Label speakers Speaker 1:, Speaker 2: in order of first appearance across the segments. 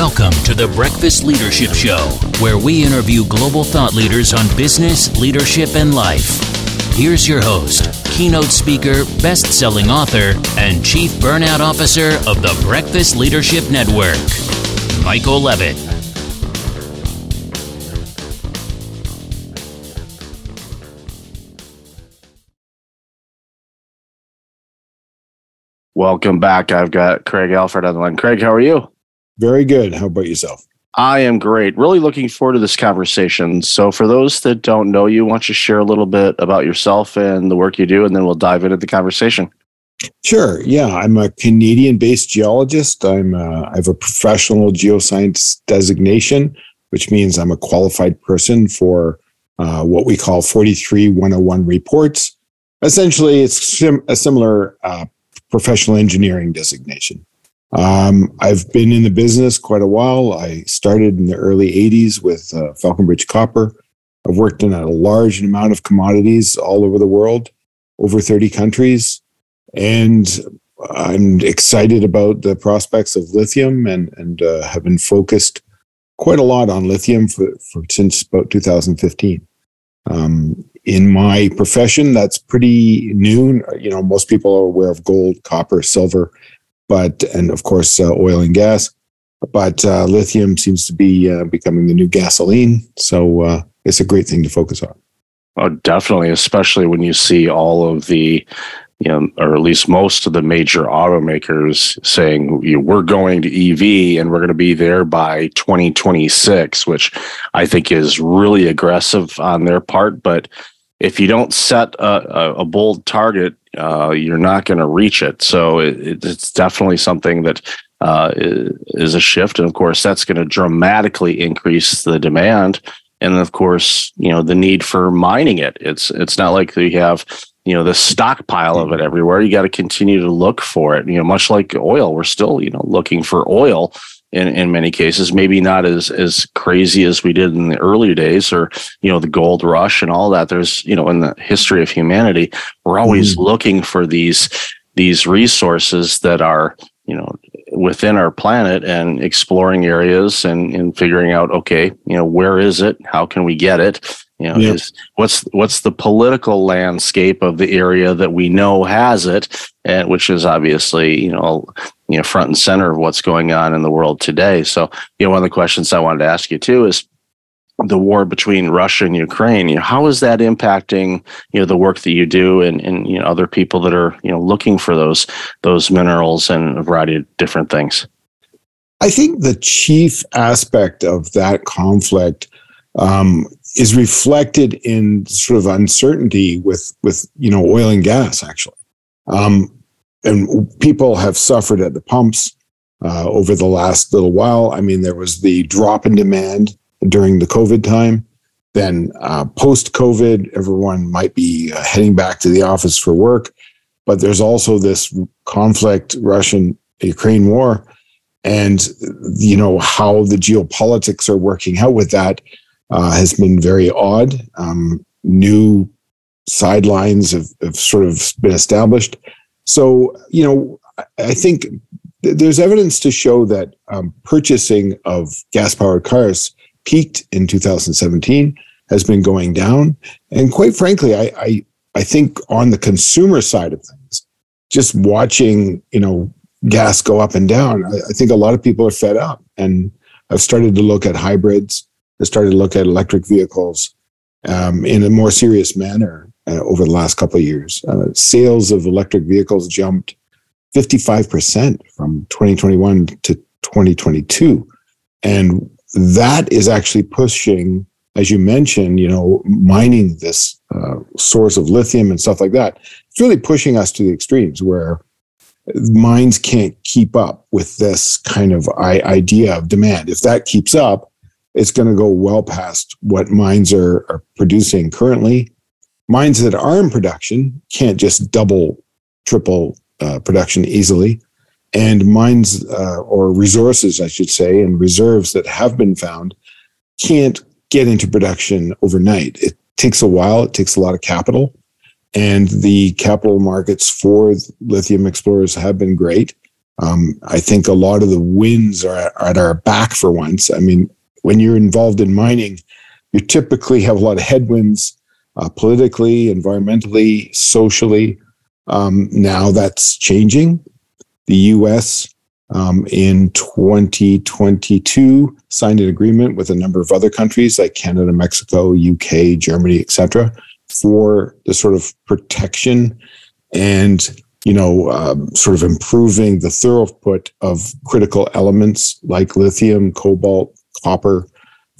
Speaker 1: Welcome to the Breakfast Leadership Show, where we interview global thought leaders on business, leadership, and life. Here's your host, keynote speaker, best selling author, and chief burnout officer of the Breakfast Leadership Network, Michael Levitt.
Speaker 2: Welcome back. I've got Craig Alford on the line. Craig, how are you?
Speaker 3: Very good. How about yourself?
Speaker 2: I am great. Really looking forward to this conversation. So, for those that don't know you, why don't you share a little bit about yourself and the work you do, and then we'll dive into the conversation.
Speaker 3: Sure. Yeah, I'm a Canadian-based geologist. I'm uh, I have a professional geoscience designation, which means I'm a qualified person for uh, what we call 43101 reports. Essentially, it's sim- a similar uh, professional engineering designation. Um, I've been in the business quite a while. I started in the early 80s with uh, Falconbridge Copper. I've worked in a large amount of commodities all over the world, over 30 countries. And I'm excited about the prospects of lithium and, and uh, have been focused quite a lot on lithium for, for since about 2015. Um, in my profession, that's pretty new. You know, most people are aware of gold, copper, silver, but and of course uh, oil and gas. But uh, lithium seems to be uh, becoming the new gasoline, so uh, it's a great thing to focus on.
Speaker 2: Oh, definitely, especially when you see all of the, you know, or at least most of the major automakers saying we're going to EV and we're going to be there by 2026, which I think is really aggressive on their part. But if you don't set a, a bold target, uh, you're not going to reach it. So it, it's definitely something that uh, is a shift, and of course, that's going to dramatically increase the demand. And of course, you know the need for mining it. It's it's not like we have you know the stockpile of it everywhere. You got to continue to look for it. You know, much like oil, we're still you know looking for oil in, in many cases, maybe not as as crazy as we did in the early days or you know the gold rush and all that. There's you know in the history of humanity, we're always mm. looking for these these resources that are you know within our planet and exploring areas and, and figuring out okay you know where is it how can we get it you know yep. is, what's what's the political landscape of the area that we know has it and which is obviously you know you know front and center of what's going on in the world today so you know one of the questions i wanted to ask you too is the war between Russia and Ukraine, you know, how is that impacting, you know, the work that you do and, and, you know, other people that are, you know, looking for those, those minerals and a variety of different things?
Speaker 3: I think the chief aspect of that conflict um, is reflected in sort of uncertainty with, with, you know, oil and gas, actually. Um, and people have suffered at the pumps uh, over the last little while. I mean, there was the drop in demand during the COVID time. Then uh, post COVID, everyone might be uh, heading back to the office for work. But there's also this conflict, Russian Ukraine war, and you know how the geopolitics are working out with that uh, has been very odd. Um, new sidelines have, have sort of been established. So you know, I think there's evidence to show that um, purchasing of gas powered cars peaked in 2017, has been going down. And quite frankly, I, I, I think on the consumer side of things, just watching, you know, gas go up and down, I, I think a lot of people are fed up. And I've started to look at hybrids. Started to look at electric vehicles um, in a more serious manner uh, over the last couple of years. Uh, sales of electric vehicles jumped 55% from 2021 to 2022. And that is actually pushing, as you mentioned, you know, mining this uh, source of lithium and stuff like that. It's really pushing us to the extremes where mines can't keep up with this kind of idea of demand. If that keeps up, it's going to go well past what mines are, are producing currently. Mines that are in production can't just double, triple uh, production easily and mines uh, or resources, I should say, and reserves that have been found can't get into production overnight. It takes a while, it takes a lot of capital. And the capital markets for lithium explorers have been great. Um, I think a lot of the wins are at, are at our back for once. I mean, when you're involved in mining, you typically have a lot of headwinds uh, politically, environmentally, socially. Um, now that's changing. The US um, in 2022 signed an agreement with a number of other countries like Canada, Mexico, UK, Germany, etc., for the sort of protection and you know um, sort of improving the throughput of critical elements like lithium, cobalt, copper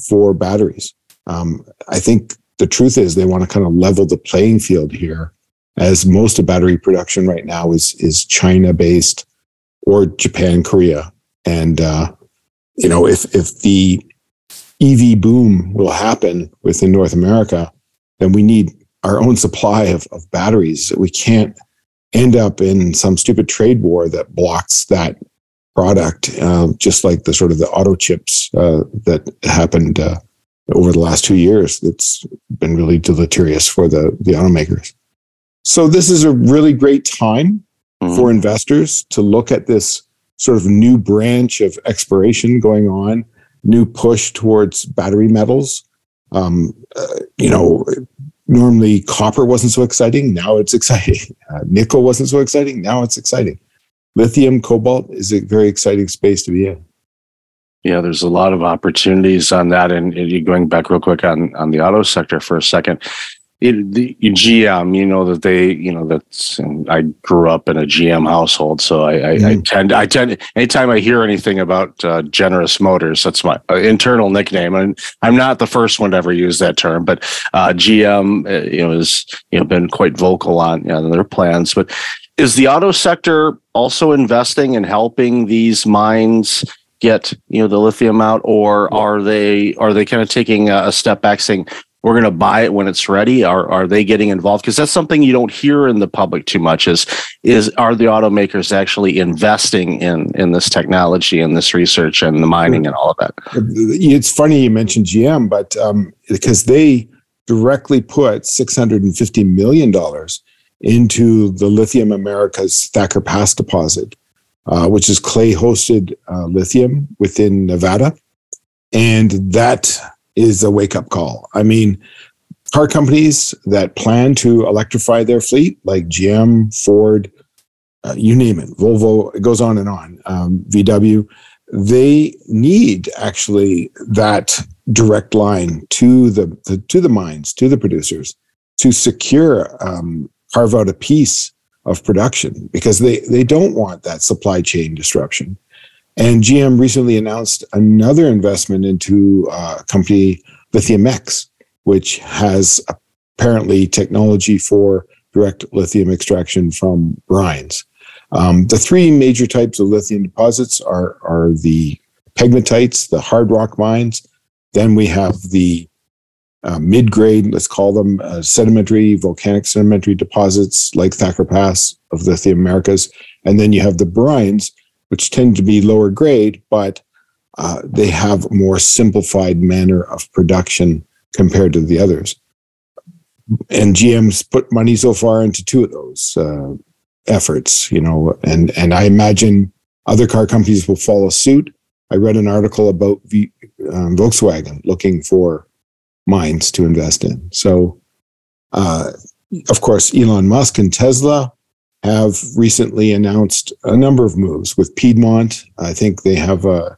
Speaker 3: for batteries. Um, I think the truth is they want to kind of level the playing field here, as most of battery production right now is is China based or Japan, Korea, and uh, you know if if the EV boom will happen within North America, then we need our own supply of, of batteries. We can't end up in some stupid trade war that blocks that product, uh, just like the sort of the auto chips uh, that happened uh, over the last two years. That's been really deleterious for the the automakers. So this is a really great time mm-hmm. for investors to look at this sort of new branch of exploration going on, new push towards battery metals. Um, uh, you know, normally copper wasn't so exciting. Now it's exciting. Uh, nickel wasn't so exciting. Now it's exciting. Lithium, cobalt is a very exciting space to be in.
Speaker 2: Yeah, there's a lot of opportunities on that. And, and going back real quick on, on the auto sector for a second, it, the GM, you know that they, you know that's. I grew up in a GM household, so I, I, mm. I tend, I tend. Anytime I hear anything about uh, Generous Motors, that's my uh, internal nickname, and I'm not the first one to ever use that term. But uh, GM, uh, you know, has you know been quite vocal on, you know, their plans. But is the auto sector also investing and helping these mines? get you know the lithium out or are they are they kind of taking a step back saying we're going to buy it when it's ready are are they getting involved? Because that's something you don't hear in the public too much is is are the automakers actually investing in in this technology and this research and the mining and all of that?
Speaker 3: It's funny you mentioned gm but um, because they directly put 650 million dollars into the lithium americas thacker pass deposit uh, which is clay hosted uh, lithium within nevada and that is a wake up call. I mean, car companies that plan to electrify their fleet, like GM, Ford, uh, you name it, Volvo, it goes on and on, um, VW, they need actually that direct line to the, the, to the mines, to the producers, to secure um, carve out a piece of production because they they don't want that supply chain disruption. And GM recently announced another investment into uh, a company, LithiumX, which has apparently technology for direct lithium extraction from brines. Um, the three major types of lithium deposits are, are the pegmatites, the hard rock mines. Then we have the uh, mid grade, let's call them uh, sedimentary, volcanic sedimentary deposits like Thacker Pass of Lithium Americas. And then you have the brines, which tend to be lower grade, but uh, they have more simplified manner of production compared to the others. And GM's put money so far into two of those uh, efforts, you know, and and I imagine other car companies will follow suit. I read an article about v, um, Volkswagen looking for mines to invest in. So, uh, of course, Elon Musk and Tesla have recently announced a number of moves with Piedmont. I think they have a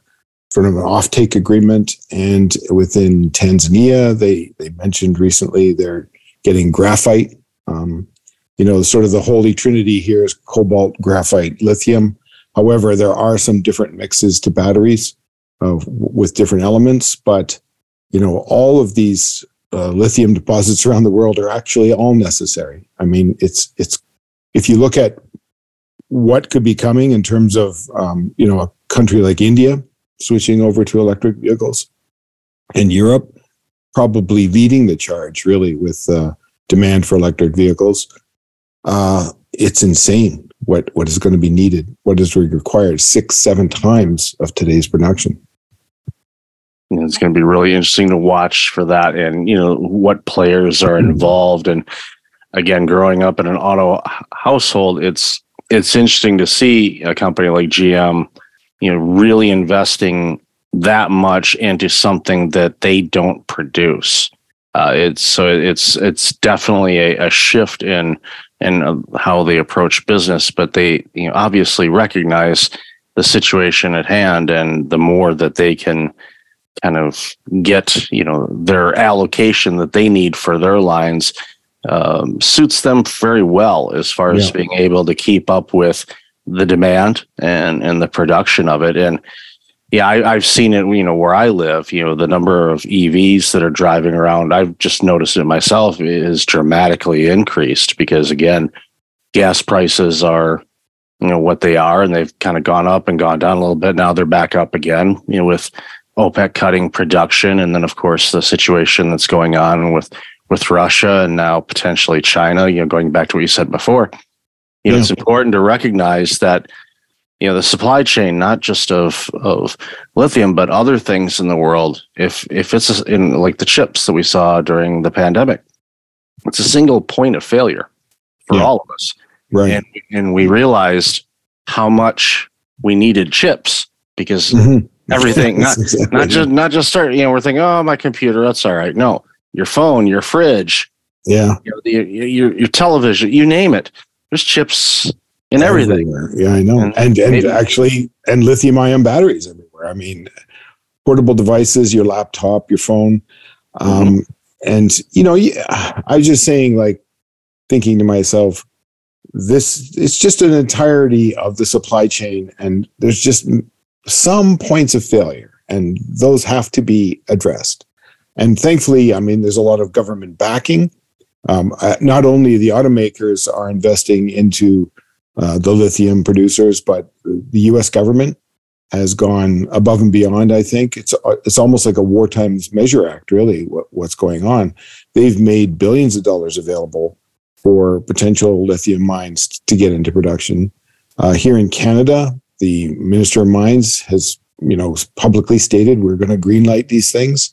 Speaker 3: sort of an offtake agreement, and within Tanzania, they they mentioned recently they're getting graphite. Um, you know, sort of the holy trinity here is cobalt, graphite, lithium. However, there are some different mixes to batteries uh, with different elements, but you know, all of these uh, lithium deposits around the world are actually all necessary. I mean, it's it's if you look at what could be coming in terms of um, you know a country like India switching over to electric vehicles, and Europe probably leading the charge really with uh, demand for electric vehicles. Uh, it's insane what what is going to be needed, what is required, six seven times of today's production.
Speaker 2: It's going to be really interesting to watch for that, and you know what players are involved and again, growing up in an auto household, it's it's interesting to see a company like GM, you know, really investing that much into something that they don't produce. Uh, it's so it's it's definitely a, a shift in in uh, how they approach business, but they you know obviously recognize the situation at hand, and the more that they can kind of get you know their allocation that they need for their lines um, suits them very well as far as yeah. being able to keep up with the demand and and the production of it and yeah I, have seen it you know where i live you know the number of evs that are driving around i've just noticed it myself is dramatically increased because again gas prices are you know what they are and they've kind of gone up and gone down a little bit now they're back up again you know with opec cutting production and then of course the situation that's going on with with Russia and now potentially China, you know, going back to what you said before, you know, yeah. it's important to recognize that, you know, the supply chain, not just of of lithium, but other things in the world, if if it's in like the chips that we saw during the pandemic, it's a single point of failure for yeah. all of us.
Speaker 3: Right.
Speaker 2: And, and we realized how much we needed chips because mm-hmm. Everything, not exactly. not just not just start, you know, we're thinking, oh, my computer, that's all right. No, your phone, your fridge,
Speaker 3: yeah,
Speaker 2: you know, the, your your television, you name it. There's chips in everything.
Speaker 3: Everywhere. Yeah, I know. And and, and maybe, actually, and lithium ion batteries everywhere. I mean, portable devices, your laptop, your phone. Um, mm-hmm. And you know, yeah, I was just saying, like, thinking to myself, this it's just an entirety of the supply chain, and there's just some points of failure, and those have to be addressed. And thankfully, I mean, there's a lot of government backing. Um, uh, not only the automakers are investing into uh, the lithium producers, but the U.S. government has gone above and beyond. I think it's uh, it's almost like a wartime measure act. Really, what, what's going on? They've made billions of dollars available for potential lithium mines to get into production. Uh, here in Canada, the Minister of Mines has you know publicly stated we're going to greenlight these things.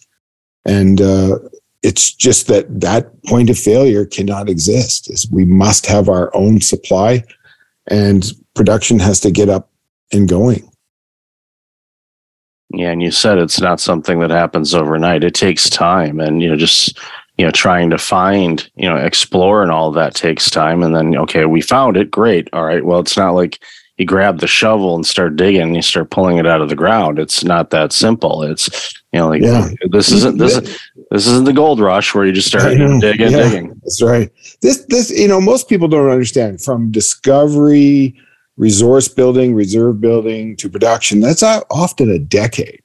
Speaker 3: And uh, it's just that that point of failure cannot exist. Is we must have our own supply, and production has to get up and going.
Speaker 2: Yeah, and you said it's not something that happens overnight. It takes time, and you know, just you know, trying to find, you know, explore and all that takes time. And then, okay, we found it. Great. All right. Well, it's not like you grab the shovel and start digging and you start pulling it out of the ground. It's not that simple. It's you know like yeah. this isn't this this isn't the gold rush where you just start digging yeah, digging.
Speaker 3: That's right. This this you know most people don't understand from discovery, resource building, reserve building to production. That's often a decade,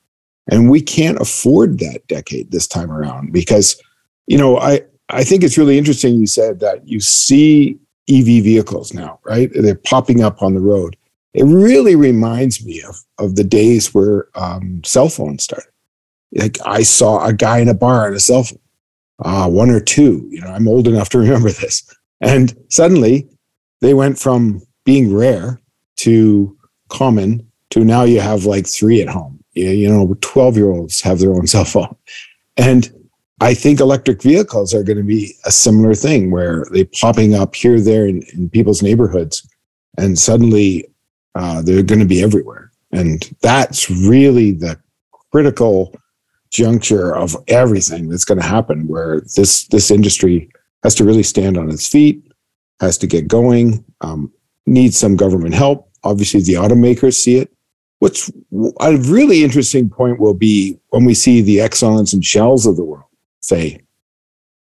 Speaker 3: and we can't afford that decade this time around because you know I I think it's really interesting. You said that you see EV vehicles now, right? They're popping up on the road it really reminds me of, of the days where um, cell phones started. Like I saw a guy in a bar on a cell phone, uh, one or two. You know, I'm old enough to remember this. And suddenly, they went from being rare to common to now you have like three at home. You, you know, 12 year olds have their own cell phone. And I think electric vehicles are going to be a similar thing where they're popping up here, there in, in people's neighborhoods. And suddenly uh, they're going to be everywhere. And that's really the critical juncture of everything that's going to happen where this this industry has to really stand on its feet has to get going um, needs some government help. Obviously the automakers see it. What's a really interesting point will be when we see the exxons and shells of the world say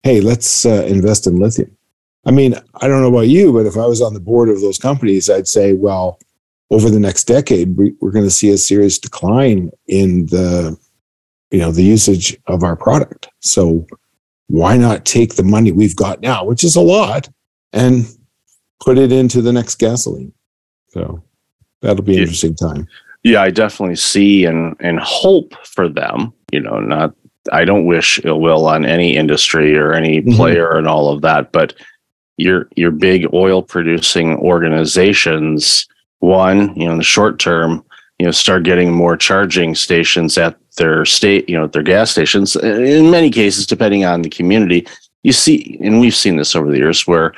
Speaker 3: hey let's uh, invest in lithium. I mean i don't know about you but if i was on the board of those companies i'd say well over the next decade, we, are going to see a serious decline in the, you know, the usage of our product. So why not take the money we've got now, which is a lot, and put it into the next gasoline? So that'll be an interesting time.
Speaker 2: Yeah, I definitely see and and hope for them. You know, not I don't wish ill will on any industry or any mm-hmm. player mm-hmm. and all of that, but your your big oil producing organizations one, you know, in the short term, you know, start getting more charging stations at their state, you know, at their gas stations. Uh, in many cases, depending on the community, you see, and we've seen this over the years where,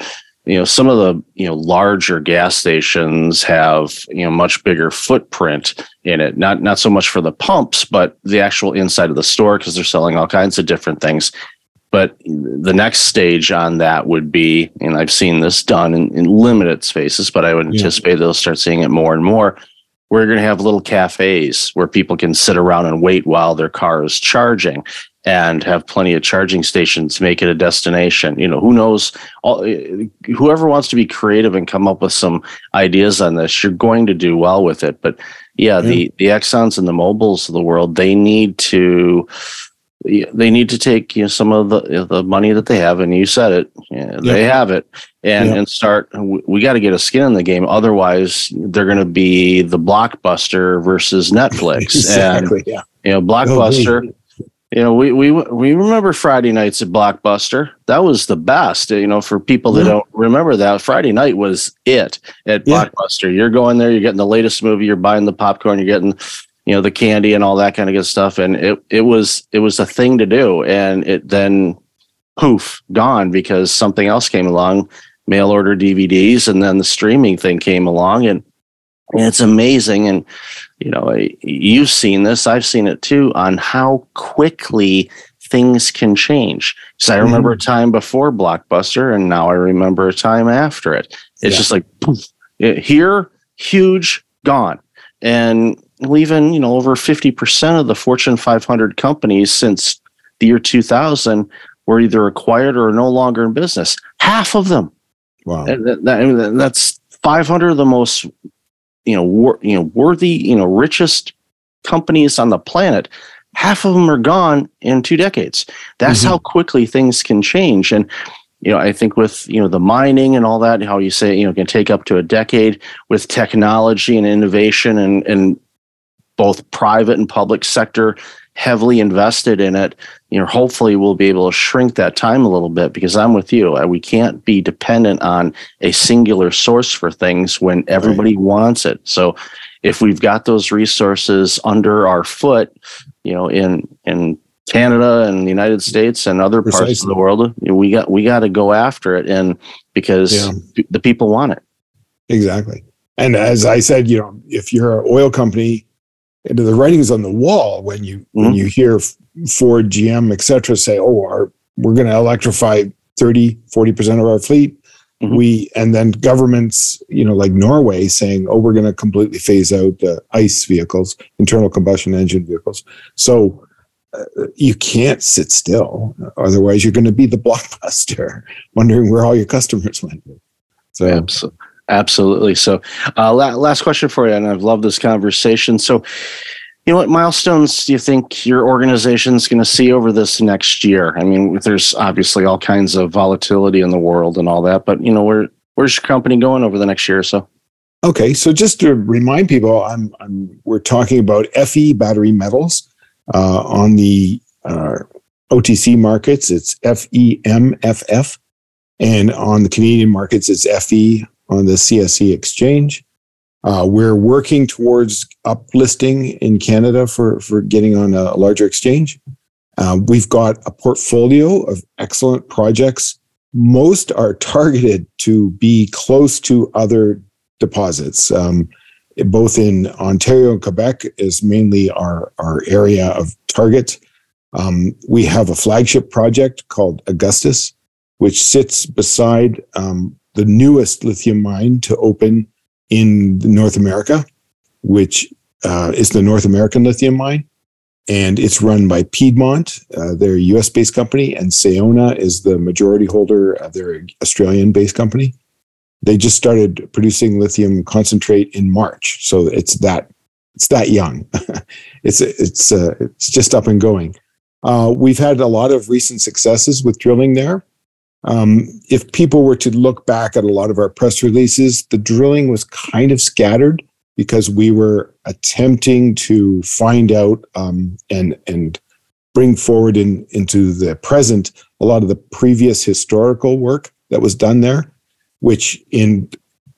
Speaker 2: you know some of the you know larger gas stations have you know much bigger footprint in it not not so much for the pumps but the actual inside of the store because they're selling all kinds of different things but the next stage on that would be and i've seen this done in, in limited spaces but i would yeah. anticipate they'll start seeing it more and more we're going to have little cafes where people can sit around and wait while their car is charging and have plenty of charging stations make it a destination you know who knows all, eh, whoever wants to be creative and come up with some ideas on this you're going to do well with it but yeah, yeah. the the exxons and the Mobiles of the world they need to they need to take you know, some of the the money that they have, and you said it, yeah, they have it, and yeah. and start. We got to get a skin in the game, otherwise they're going to be the blockbuster versus Netflix. exactly. And, yeah. You know, blockbuster. Oh, you know, we we we remember Friday nights at Blockbuster. That was the best. You know, for people that don't remember that, Friday night was it at Blockbuster. You're going there, you're getting the latest movie, you're buying the popcorn, you're getting you know the candy and all that kind of good stuff. And it it was it was a thing to do. And it then poof gone because something else came along. Mail order DVDs and then the streaming thing came along. And, and it's amazing. And you know you've seen this. I've seen it too on how quickly things can change. Because I remember mm-hmm. a time before Blockbuster and now I remember a time after it. It's yeah. just like poof, here huge gone. And even you know over 50% of the fortune 500 companies since the year 2000 were either acquired or no longer in business. Half of them. Wow. That, that, that's 500 of the most you know wor- you know worthy you know richest companies on the planet. Half of them are gone in two decades. That's mm-hmm. how quickly things can change. And you know, I think with you know the mining and all that, how you say you know can take up to a decade with technology and innovation and and both private and public sector heavily invested in it, you know, hopefully we'll be able to shrink that time a little bit because I'm with you. Uh, we can't be dependent on a singular source for things when everybody right. wants it. So if we've got those resources under our foot, you know, in in Canada and the United States and other Precisely. parts of the world, we got we got to go after it and because yeah. the people want it.
Speaker 3: Exactly. And as I said, you know, if you're an oil company and the writing's on the wall when you mm-hmm. when you hear Ford, GM, etc. say, "Oh, our we're going to electrify 30, 40 percent of our fleet." Mm-hmm. We and then governments, you know, like Norway, saying, "Oh, we're going to completely phase out uh, ICE vehicles, internal combustion engine vehicles." So uh, you can't sit still, otherwise you're going to be the blockbuster, wondering where all your customers went.
Speaker 2: So, absolutely. Absolutely. So, uh, la- last question for you, and I've loved this conversation. So, you know, what milestones do you think your organization is going to see over this next year? I mean, there's obviously all kinds of volatility in the world and all that, but you know, where where's your company going over the next year or so?
Speaker 3: Okay, so just to remind people, I'm, I'm we're talking about Fe battery metals uh, on the uh, OTC markets. It's FEMFF, and on the Canadian markets, it's FE on the CSE exchange. Uh, we're working towards uplisting in Canada for, for getting on a larger exchange. Uh, we've got a portfolio of excellent projects. Most are targeted to be close to other deposits. Um, both in Ontario and Quebec is mainly our, our area of target. Um, we have a flagship project called Augustus, which sits beside um, the newest lithium mine to open in North America, which uh, is the North American lithium mine. And it's run by Piedmont. Uh, US based company, and Sayona is the majority holder of their Australian based company. They just started producing lithium concentrate in March. So it's that it's that young. it's it's uh, it's just up and going. Uh, we've had a lot of recent successes with drilling there. Um, if people were to look back at a lot of our press releases, the drilling was kind of scattered because we were attempting to find out um, and and bring forward in, into the present a lot of the previous historical work that was done there, which in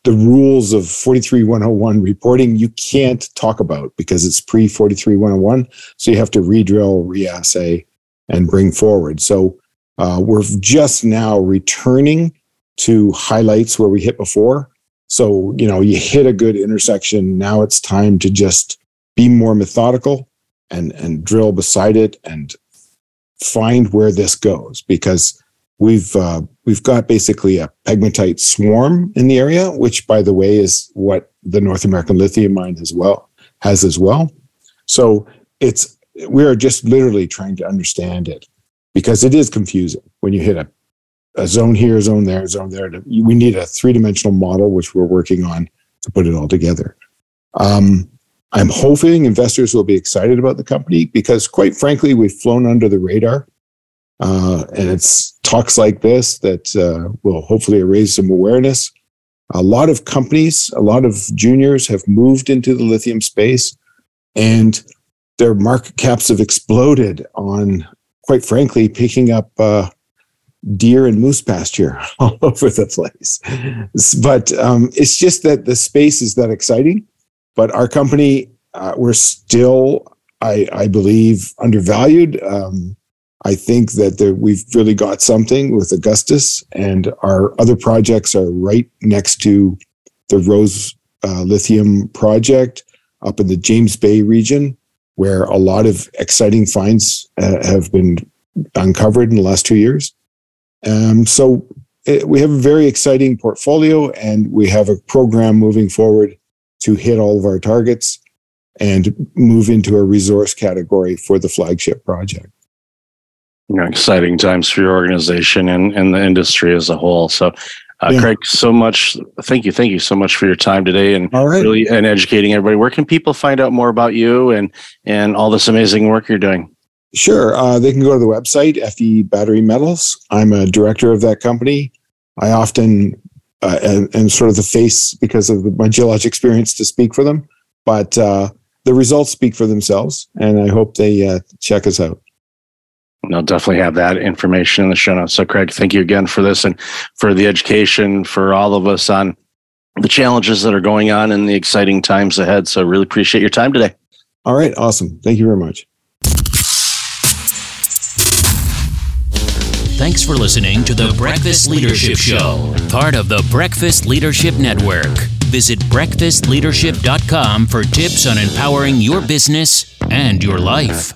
Speaker 3: the rules of 43101 reporting you can't talk about because it's pre 43101 so you have to redrill reassay and bring forward. So uh, we're just now returning to highlights where we hit before. So, you know, you hit a good intersection. Now it's time to just be more methodical and, and drill beside it and find where this goes because we've uh, we've got basically a pegmatite swarm in the area, which by the way is what the North American lithium mine as well has as well. So it's we are just literally trying to understand it because it is confusing when you hit a, a zone here, zone there, zone there. We need a three dimensional model, which we're working on to put it all together. Um, I'm hoping investors will be excited about the company because, quite frankly, we've flown under the radar. Uh, and it's talks like this that uh, will hopefully raise some awareness. A lot of companies, a lot of juniors have moved into the lithium space, and their market caps have exploded on, quite frankly, picking up uh, deer and moose pasture all over the place. But um, it's just that the space is that exciting. But our company, uh, we're still, I, I believe, undervalued. Um, I think that we've really got something with Augustus, and our other projects are right next to the Rose uh, Lithium project up in the James Bay region, where a lot of exciting finds uh, have been uncovered in the last two years. Um, so it, we have a very exciting portfolio, and we have a program moving forward to hit all of our targets and move into a resource category for the flagship project
Speaker 2: you know, exciting times for your organization and, and the industry as a whole. So, uh, yeah. Craig, so much. Thank you. Thank you so much for your time today and really and educating everybody. Where can people find out more about you and and all this amazing work you're doing?
Speaker 3: Sure. Uh, they can go to the website, FE Battery Metals. I'm a director of that company. I often uh, am, am sort of the face because of my geologic experience to speak for them, but uh, the results speak for themselves, and I hope they uh, check us out.
Speaker 2: I'll definitely have that information in the show notes. So, Craig, thank you again for this and for the education for all of us on the challenges that are going on and the exciting times ahead. So, really appreciate your time today.
Speaker 3: All right. Awesome. Thank you very much.
Speaker 1: Thanks for listening to the Breakfast Leadership Show, part of the Breakfast Leadership Network. Visit breakfastleadership.com for tips on empowering your business and your life.